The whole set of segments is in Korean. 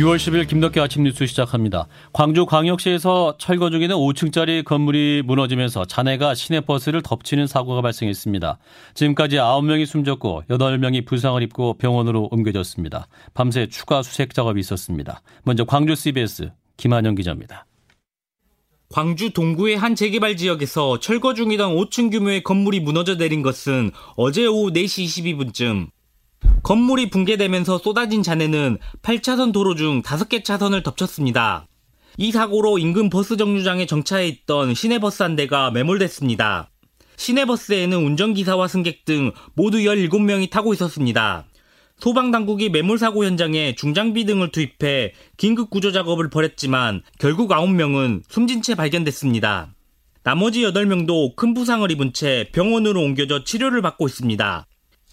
6월 10일 김덕기 아침 뉴스 시작합니다. 광주 광역시에서 철거 중에는 5층짜리 건물이 무너지면서 잔해가 시내버스를 덮치는 사고가 발생했습니다. 지금까지 9명이 숨졌고 8명이 부상을 입고 병원으로 옮겨졌습니다. 밤새 추가 수색 작업이 있었습니다. 먼저 광주 CBS 김한영 기자입니다. 광주 동구의 한 재개발 지역에서 철거 중이던 5층 규모의 건물이 무너져 내린 것은 어제 오후 4시 22분쯤 건물이 붕괴되면서 쏟아진 잔해는 8차선 도로 중 5개 차선을 덮쳤습니다. 이 사고로 인근 버스 정류장에 정차해 있던 시내버스 한 대가 매몰됐습니다. 시내버스에는 운전기사와 승객 등 모두 17명이 타고 있었습니다. 소방당국이 매몰사고 현장에 중장비 등을 투입해 긴급 구조 작업을 벌였지만 결국 9명은 숨진 채 발견됐습니다. 나머지 8명도 큰 부상을 입은 채 병원으로 옮겨져 치료를 받고 있습니다.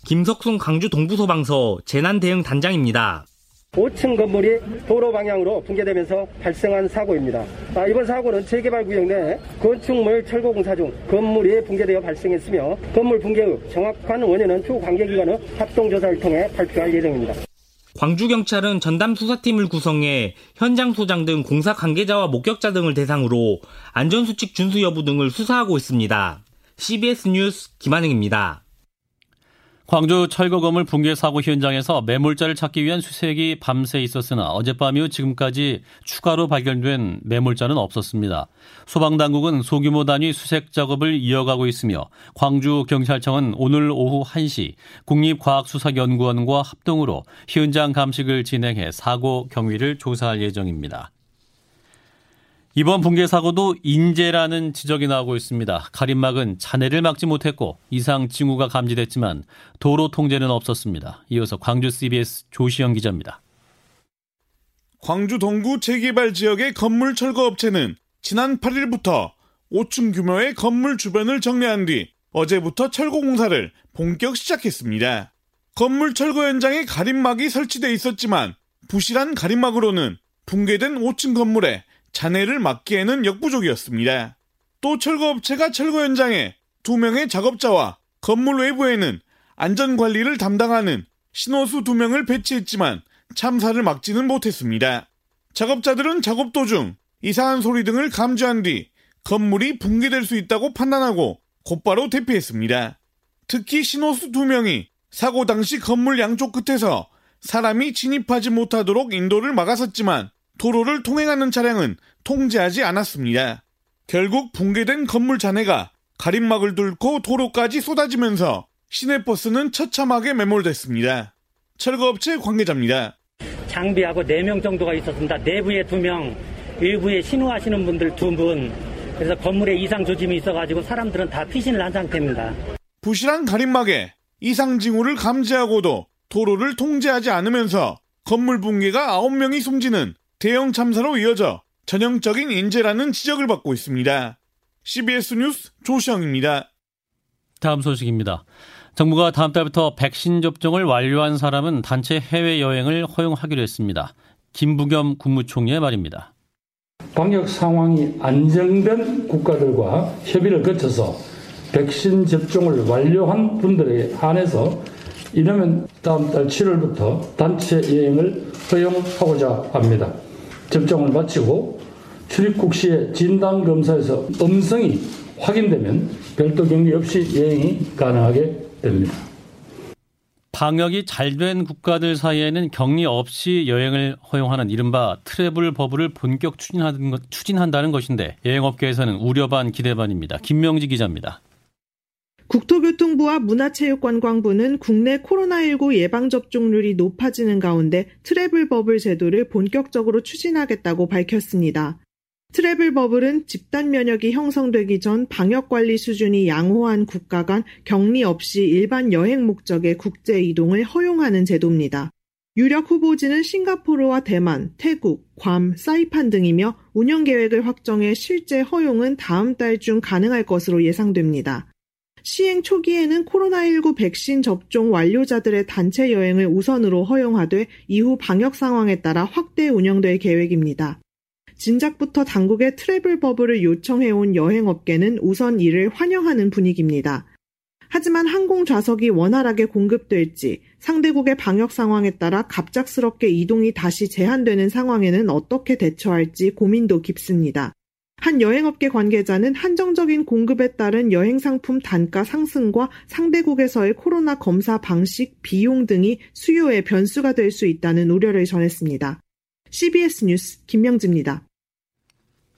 김석순 광주 동부소방서 재난대응단장입니다. 5층 건물이 도로 방향으로 붕괴되면서 발생한 사고입니다. 아, 이번 사고는 재개발 구역 내 건축물 철거 공사 중 건물이 붕괴되어 발생했으며 건물 붕괴의 정확한 원인은 추후 관계기관의 합동조사를 통해 발표할 예정입니다. 광주경찰은 전담 수사팀을 구성해 현장 소장 등 공사 관계자와 목격자 등을 대상으로 안전수칙 준수 여부 등을 수사하고 있습니다. CBS 뉴스 김한영입니다. 광주 철거 건물 붕괴 사고 현장에서 매몰자를 찾기 위한 수색이 밤새 있었으나 어젯밤 이후 지금까지 추가로 발견된 매몰자는 없었습니다. 소방당국은 소규모 단위 수색 작업을 이어가고 있으며 광주 경찰청은 오늘 오후 1시 국립과학수사연구원과 합동으로 현장 감식을 진행해 사고 경위를 조사할 예정입니다. 이번 붕괴 사고도 인재라는 지적이 나오고 있습니다. 가림막은 잔해를 막지 못했고 이상 징후가 감지됐지만 도로 통제는 없었습니다. 이어서 광주 CBS 조시영 기자입니다. 광주 동구 재개발 지역의 건물 철거 업체는 지난 8일부터 5층 규모의 건물 주변을 정리한 뒤 어제부터 철거 공사를 본격 시작했습니다. 건물 철거 현장에 가림막이 설치돼 있었지만 부실한 가림막으로는 붕괴된 5층 건물에 잔해를 막기에는 역부족이었습니다. 또 철거업체가 철거 현장에 두 명의 작업자와 건물 외부에는 안전관리를 담당하는 신호수 두 명을 배치했지만 참사를 막지는 못했습니다. 작업자들은 작업 도중 이상한 소리 등을 감지한 뒤 건물이 붕괴될 수 있다고 판단하고 곧바로 대피했습니다. 특히 신호수 두 명이 사고 당시 건물 양쪽 끝에서 사람이 진입하지 못하도록 인도를 막았었지만 도로를 통행하는 차량은 통제하지 않았습니다. 결국 붕괴된 건물 잔해가 가림막을 뚫고 도로까지 쏟아지면서 시내버스는 처참하게 매몰됐습니다. 철거업체 관계자입니다. 장비하고 4명 정도가 있었습니다. 내부에 2명, 일부에 신호하시는 분들 2분, 그래서 건물에 이상 조짐이 있어가지고 사람들은 다 피신을 한 상태입니다. 부실한 가림막에 이상 징후를 감지하고도 도로를 통제하지 않으면서 건물 붕괴가 9명이 숨지는 대형 참사로 이어져 전형적인 인재라는 지적을 받고 있습니다. CBS 뉴스 조시영입니다. 다음 소식입니다. 정부가 다음 달부터 백신 접종을 완료한 사람은 단체 해외여행을 허용하기로 했습니다. 김부겸 국무총리의 말입니다. 방역 상황이 안정된 국가들과 협의를 거쳐서 백신 접종을 완료한 분들에 한해서 이러면 다음 달 7월부터 단체 여행을 허용하고자 합니다. 접종을 마치고 출입국 시에 진단 검사에서 음성이 확인되면 별도 격리 없이 여행이 가능하게 됩니다. 방역이 잘 된 국가들 사이에는 격리 없이 여행을 허용하는 이른바 travel bubble을 본격 추진한다는 것인데 여행업계에서는 우려 반 기대 반입니다. 김명지 기자입니다. 국토교통부와 문화체육관광부는 국내 코로나19 예방접종률이 높아지는 가운데 travel bubble 제도를 본격적으로 추진하겠다고 밝혔습니다. 트래블 버블은 집단 면역이 형성되기 전 방역 관리 수준이 양호한 국가 간 격리 없이 일반 여행 목적의 국제 이동을 허용하는 제도입니다. 유력 후보지는 싱가포르와 대만, 태국, 괌, 사이판 등이며 운영 계획을 확정해 실제 허용은 다음 달 중 가능할 것으로 예상됩니다. 시행 초기에는 코로나19 백신 접종 완료자들의 단체 여행을 우선으로 허용하되 이후 방역 상황에 따라 확대 운영될 계획입니다. 진작부터 당국에 트래블 버블을 요청해온 여행업계는 우선 이를 환영하는 분위기입니다. 하지만 항공 좌석이 원활하게 공급될지 상대국의 방역 상황에 따라 갑작스럽게 이동이 다시 제한되는 상황에는 어떻게 대처할지 고민도 깊습니다. 한 여행업계 관계자는 한정적인 공급에 따른 여행 상품 단가 상승과 상대국에서의 코로나 검사 방식, 비용 등이 수요의 변수가 될 수 있다는 우려를 전했습니다. CBS 뉴스 김명지입니다.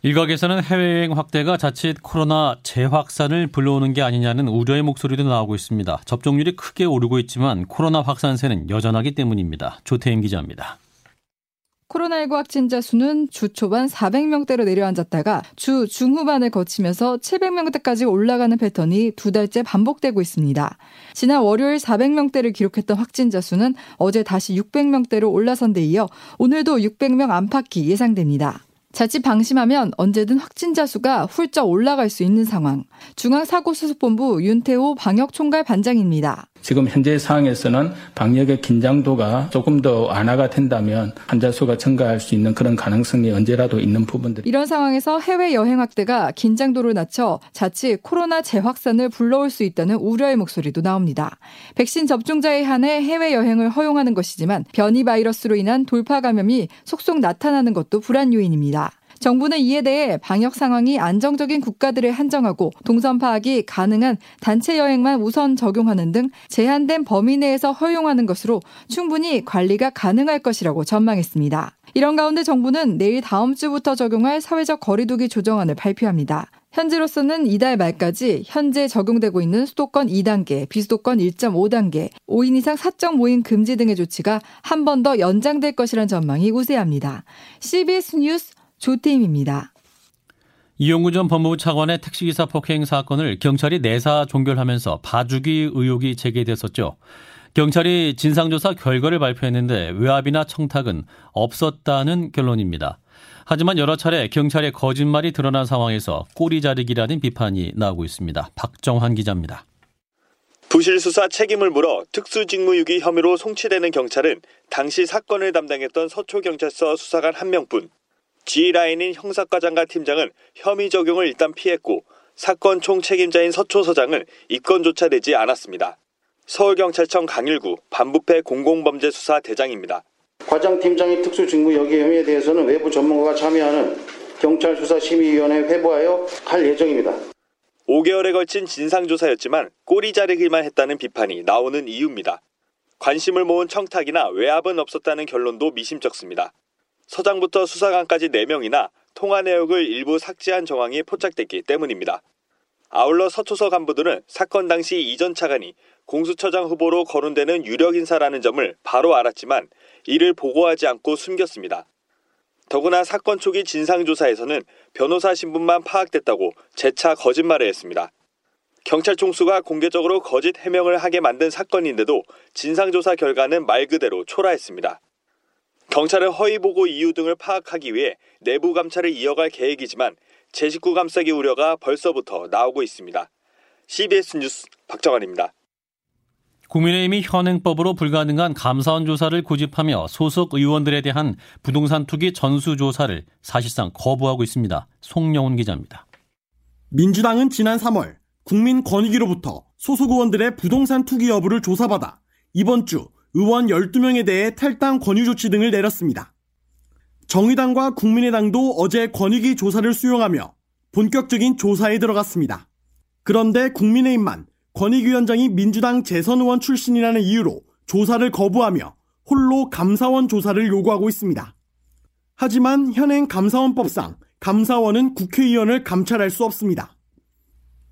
일각에서는 해외여행 확대가 자칫 코로나 재확산을 불러오는 게 아니냐는 우려의 목소리도 나오고 있습니다. 접종률이 크게 오르고 있지만 코로나 확산세는 여전하기 때문입니다. 조태임 기자입니다. 코로나19 확진자 수는 주 초반 400명대로 내려앉았다가 주 중후반을 거치면서 700명대까지 올라가는 패턴이 두 달째 반복되고 있습니다. 지난 월요일 400명대를 기록했던 확진자 수는 어제 다시 600명대로 올라선 데 이어 오늘도 600명 안팎이 예상됩니다. 자칫 방심하면 언제든 확진자 수가 훌쩍 올라갈 수 있는 상황. 중앙사고수습본부 윤태호 방역총괄 반장입니다. 지금 현재 상황에서는 방역의 긴장도가 조금 더 완화가 된다면 환자 수가 증가할 수 있는 그런 가능성이 언제라도 있는 부분들. 이런 상황에서 해외 여행 확대가 긴장도를 낮춰 자칫 코로나 재확산을 불러올 수 있다는 우려의 목소리도 나옵니다. 백신 접종자에 한해 해외 여행을 허용하는 것이지만 변이 바이러스로 인한 돌파 감염이 속속 나타나는 것도 불안 요인입니다. 정부는 이에 대해 방역 상황이 안정적인 국가들을 한정하고 동선 파악이 가능한 단체 여행만 우선 적용하는 등 제한된 범위 내에서 허용하는 것으로 충분히 관리가 가능할 것이라고 전망했습니다. 이런 가운데 정부는 내일 다음 주부터 적용할 사회적 거리두기 조정안을 발표합니다. 현재로서는 이달 말까지 현재 적용되고 있는 수도권 2단계, 비수도권 1.5단계, 5인 이상 사적 모임 금지 등의 조치가 한 번 더 연장될 것이란 전망이 우세합니다. CBS 뉴스 조태임입니다. 이용구 전 법무부 차관의 택시기사 폭행 사건을 경찰이 내사 종결하면서 봐주기 의혹이 제기됐었죠. 경찰이 진상조사 결과를 발표했는데 외압이나 청탁은 없었다는 결론입니다. 하지만 여러 차례 경찰의 거짓말이 드러난 상황에서 꼬리 자르기라는 비판이 나오고 있습니다. 박정환 기자입니다. 부실 수사 책임을 물어 특수직무유기 혐의로 송치되는 경찰은 당시 사건을 담당했던 서초경찰서 수사관 한 명뿐 G라인인 형사과장과 팀장은 혐의 적용을 일단 피했고 사건 총 책임자인 서초 서장은 입건조차 되지 않았습니다. 서울경찰청 강일구 반부패 공공범죄수사 대장입니다. 과장 팀장의 특수직무 여기 혐의에 대해서는 외부 전문가가 참여하는 경찰수사심의위원회에 회부하여 할 예정입니다. 5개월에 걸친 진상조사였지만 꼬리 자르기만 했다는 비판이 나오는 이유입니다. 관심을 모은 청탁이나 외압은 없었다는 결론도 미심쩍습니다. 서장부터 수사관까지 4명이나 통화 내역을 일부 삭제한 정황이 포착됐기 때문입니다. 아울러 서초서 간부들은 사건 당시 이전 차관이 공수처장 후보로 거론되는 유력 인사라는 점을 바로 알았지만 이를 보고하지 않고 숨겼습니다. 더구나 사건 초기 진상조사에서는 변호사 신분만 파악됐다고 재차 거짓말을 했습니다. 경찰 총수가 공개적으로 거짓 해명을 하게 만든 사건인데도 진상조사 결과는 말 그대로 초라했습니다. 경찰은 허위 보고 이유 등을 파악하기 위해 내부 감찰을 이어갈 계획이지만 제 식구 감싸기 우려가 벌써부터 나오고 있습니다. CBS 뉴스 박정환입니다. 국민의힘이 현행법으로 불가능한 감사원 조사를 고집하며 소속 의원들에 대한 부동산 투기 전수 조사를 사실상 거부하고 있습니다. 송영훈 기자입니다. 민주당은 지난 3월 국민권익위로부터 소속 의원들의 부동산 투기 여부를 조사받아 이번 주 의원 12명에 대해 탈당 권유 조치 등을 내렸습니다. 정의당과 국민의당도 어제 권익위 조사를 수용하며 본격적인 조사에 들어갔습니다. 그런데 국민의힘만 권익위원장이 민주당 재선 의원 출신이라는 이유로 조사를 거부하며 홀로 감사원 조사를 요구하고 있습니다. 하지만 현행 감사원법상 감사원은 국회의원을 감찰할 수 없습니다.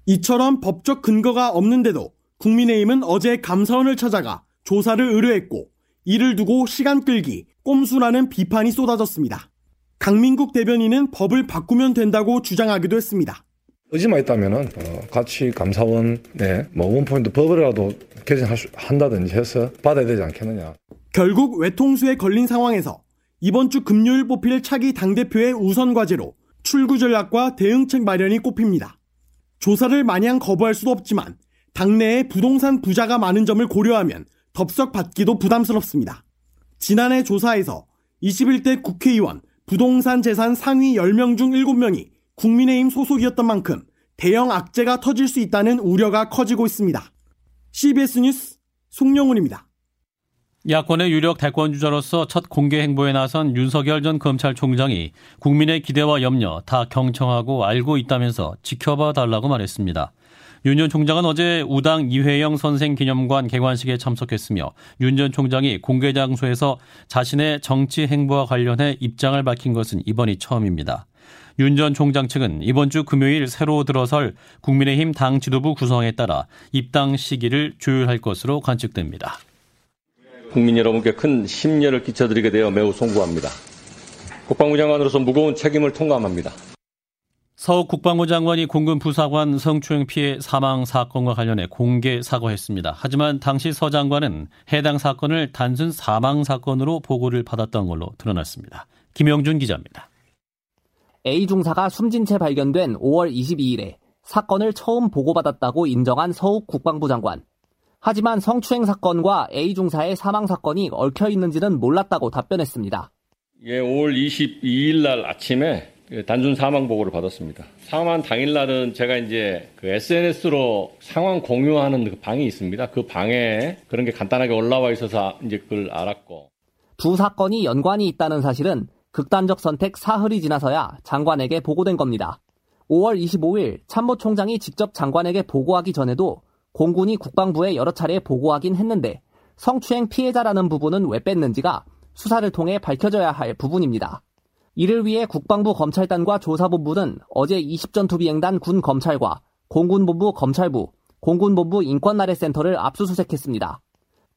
이처럼 법적 근거가 없는데도 국민의힘은 어제 감사원을 찾아가 조사를 의뢰했고 이를 두고 시간 끌기, 꼼수라는 비판이 쏟아졌습니다. 강민국 대변인은 법을 바꾸면 된다고 주장하기도 했습니다. 의지만 있다면은 어, 같이 감사원에 뭐 원포인트 법이라도 개정한다든지 해서 받아야 되지 않겠느냐. 결국 외통수에 걸린 상황에서 이번 주 금요일 뽑힐 차기 당대표의 우선 과제로 출구 전략과 대응책 마련이 꼽힙니다. 조사를 마냥 거부할 수도 없지만 당내에 부동산 부자가 많은 점을 고려하면 덥석 받기도 부담스럽습니다. 지난해 조사에서 21대 국회의원 부동산 재산 상위 10명 중 7명이 국민의힘 소속이었던 만큼 대형 악재가 터질 수 있다는 우려가 커지고 있습니다. CBS 뉴스 송영훈입니다. 야권의 유력 대권 주자로서 첫 공개 행보에 나선 윤석열 전 검찰총장이 국민의 기대와 염려 다 경청하고 알고 있다면서 지켜봐 달라고 말했습니다. 윤 전 총장은 어제 우당 이회영 선생 기념관 개관식에 참석했으며 윤 전 총장이 공개 장소에서 자신의 정치 행보와 관련해 입장을 밝힌 것은 이번이 처음입니다. 윤 전 총장 측은 이번 주 금요일 새로 들어설 국민의힘 당 지도부 구성에 따라 입당 시기를 조율할 것으로 관측됩니다. 국민 여러분께 큰 심려를 끼쳐드리게 되어 매우 송구합니다. 국방부 장관으로서 무거운 책임을 통감합니다. 서욱 국방부 장관이 공군 부사관 성추행 피해 사망 사건과 관련해 공개 사과했습니다. 하지만 당시 서 장관은 해당 사건을 단순 사망 사건으로 보고를 받았던 걸로 드러났습니다. 김영준 기자입니다. A 중사가 숨진 채 발견된 5월 22일에 사건을 처음 보고받았다고 인정한 서욱 국방부 장관. 하지만 성추행 사건과 A 중사의 사망 사건이 얽혀 있는지는 몰랐다고 답변했습니다. 예, 5월 22일 날 아침에 그 단순 사망 보고를 받았습니다. 사망 당일 날은 제가 이제 그 SNS로 상황 공유하는 그 방이 있습니다. 그 방에 그런 게 간단하게 올라와 있어서 이제 그걸 알았고. 두 사건이 연관이 있다는 사실은 극단적 선택 사흘이 지나서야 장관에게 보고된 겁니다. 5월 25일 참모총장이 직접 장관에게 보고하기 전에도 공군이 국방부에 여러 차례 보고하긴 했는데 성추행 피해자라는 부분은 왜 뺐는지가 수사를 통해 밝혀져야 할 부분입니다. 이를 위해 국방부 검찰단과 조사본부는 어제 20전투 비행단 군 검찰과 공군본부 검찰부, 공군본부 인권나래센터를 압수수색했습니다.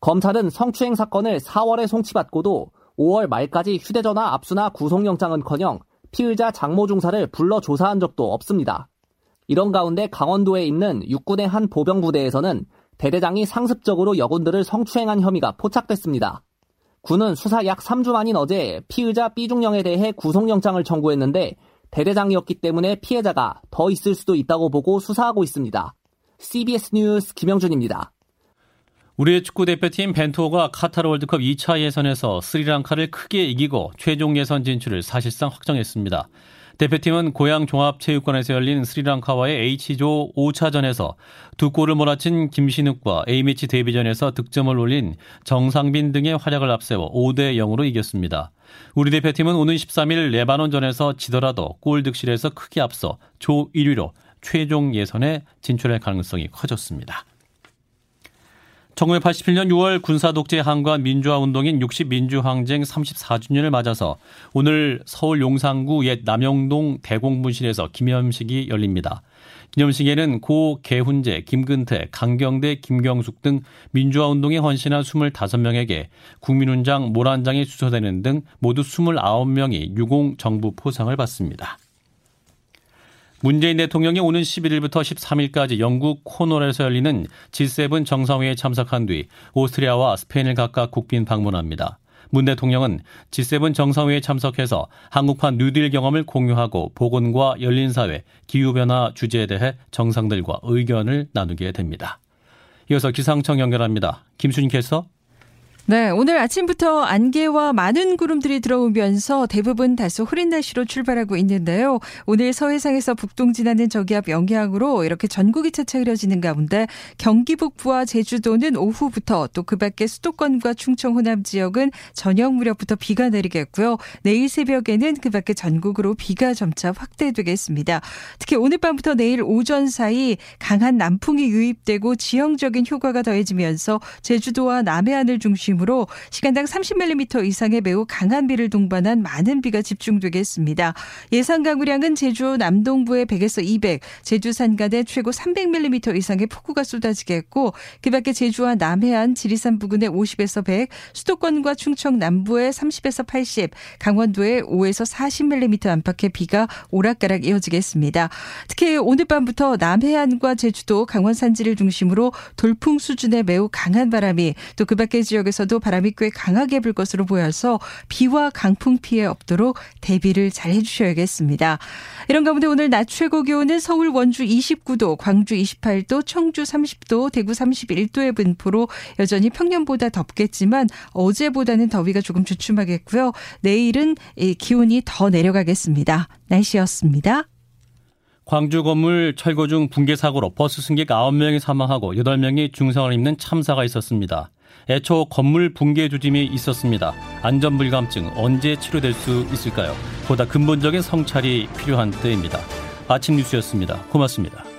검찰은 성추행 사건을 4월에 송치받고도 5월 말까지 휴대전화 압수나 구속영장은커녕 피의자 장모 중사를 불러 조사한 적도 없습니다. 이런 가운데 강원도에 있는 육군의 한 보병부대에서는 대대장이 상습적으로 여군들을 성추행한 혐의가 포착됐습니다. 군은 수사 약 3주 만인 어제 피의자 B중령에 대해 구속영장을 청구했는데 대대장이었기 때문에 피해자가 더 있을 수도 있다고 보고 수사하고 있습니다. CBS 뉴스 김영준입니다. 우리의 축구 대표팀 벤투호가 카타르 월드컵 2차 예선에서 스리랑카를 크게 이기고 최종 예선 진출을 사실상 확정했습니다. 대표팀은 고향 종합체육관에서 열린 스리랑카와의 H조 5차전에서 두 골을 몰아친 김신욱과 A매치 데뷔전에서 득점을 올린 정상빈 등의 활약을 앞세워 5대 0으로 이겼습니다. 우리 대표팀은 오는 13일 레바논전에서 지더라도 골 득실에서 크게 앞서 조 1위로 최종 예선에 진출할 가능성이 커졌습니다. 1987년 6월 군사독재 항과 민주화 운동인 60민주항쟁 34주년을 맞아서 오늘 서울 용산구 옛 남영동 대공분실에서 기념식이 열립니다. 기념식에는 고 개훈재, 김근태, 강경대, 김경숙 등 민주화 운동에 헌신한 25명에게 국민훈장 모란장이 수여되는 등 모두 29명이 유공 정부 포상을 받습니다. 문재인 대통령이 오는 11일부터 13일까지 영국 코널에서 열리는 G7 정상회의에 참석한 뒤 오스트리아와 스페인을 각각 국빈 방문합니다. 문 대통령은 G7 정상회의에 참석해서 한국판 뉴딜 경험을 공유하고 보건과 열린 사회, 기후변화 주제에 대해 정상들과 의견을 나누게 됩니다. 이어서 기상청 연결합니다. 김순희 캐서 네, 오늘 아침부터 안개와 많은 구름들이 들어오면서 대부분 다소 흐린 날씨로 출발하고 있는데요. 오늘 서해상에서 북동 지나는 저기압 영향으로 이렇게 전국이 차차 흐려지는 가운데 경기 북부와 제주도는 오후부터 또 그 밖에 수도권과 충청 호남 지역은 저녁 무렵부터 비가 내리겠고요. 내일 새벽에는 그 밖에 전국으로 비가 점차 확대되겠습니다. 특히 오늘 밤부터 내일 오전 사이 강한 남풍이 유입되고 지형적인 효과가 더해지면서 제주도와 남해안을 중심으로 중심으로 시간당 30mm 이상의 매우 강한 비를 동반한 많은 비가 집중되겠습니다. 예상 강우량은 제주 남동부에 100에서 200, 제주 산간에 최고 300mm 이상의 폭우가 쏟아지겠고 그 밖에 제주와 남해안, 지리산 부근에 50에서 100, 수도권과 충청 남부에 30에서 80, 강원도에 5에서 40mm 안팎의 비가 오락가락 이어지겠습니다. 특히 오늘 밤부터 남해안과 제주도, 강원 산지를 중심으로 돌풍 수준의 매우 강한 바람이 또 그 밖의 지역에서 지역에서도 바람이 꽤 강하게 불 것으로 보여서 비와 강풍 피해 없도록 대비를 잘 해주셔야겠습니다. 이런 가운데 오늘 낮 최고 기온은 서울 원주 29도, 광주 28도, 청주 30도, 대구 31도의 분포로 여전히 평년보다 덥겠지만 어제보다는 더위가 조금 주춤하겠고요. 내일은 기온이 더 내려가겠습니다. 날씨였습니다. 광주 건물 철거 중 붕괴 사고로 버스 승객 9명이 사망하고 8명이 중상을 입는 참사가 있었습니다. 애초 건물 붕괴 조짐이 있었습니다. 안전 불감증 언제 치료될 수 있을까요? 보다 근본적인 성찰이 필요한 때입니다. 아침 뉴스였습니다. 고맙습니다.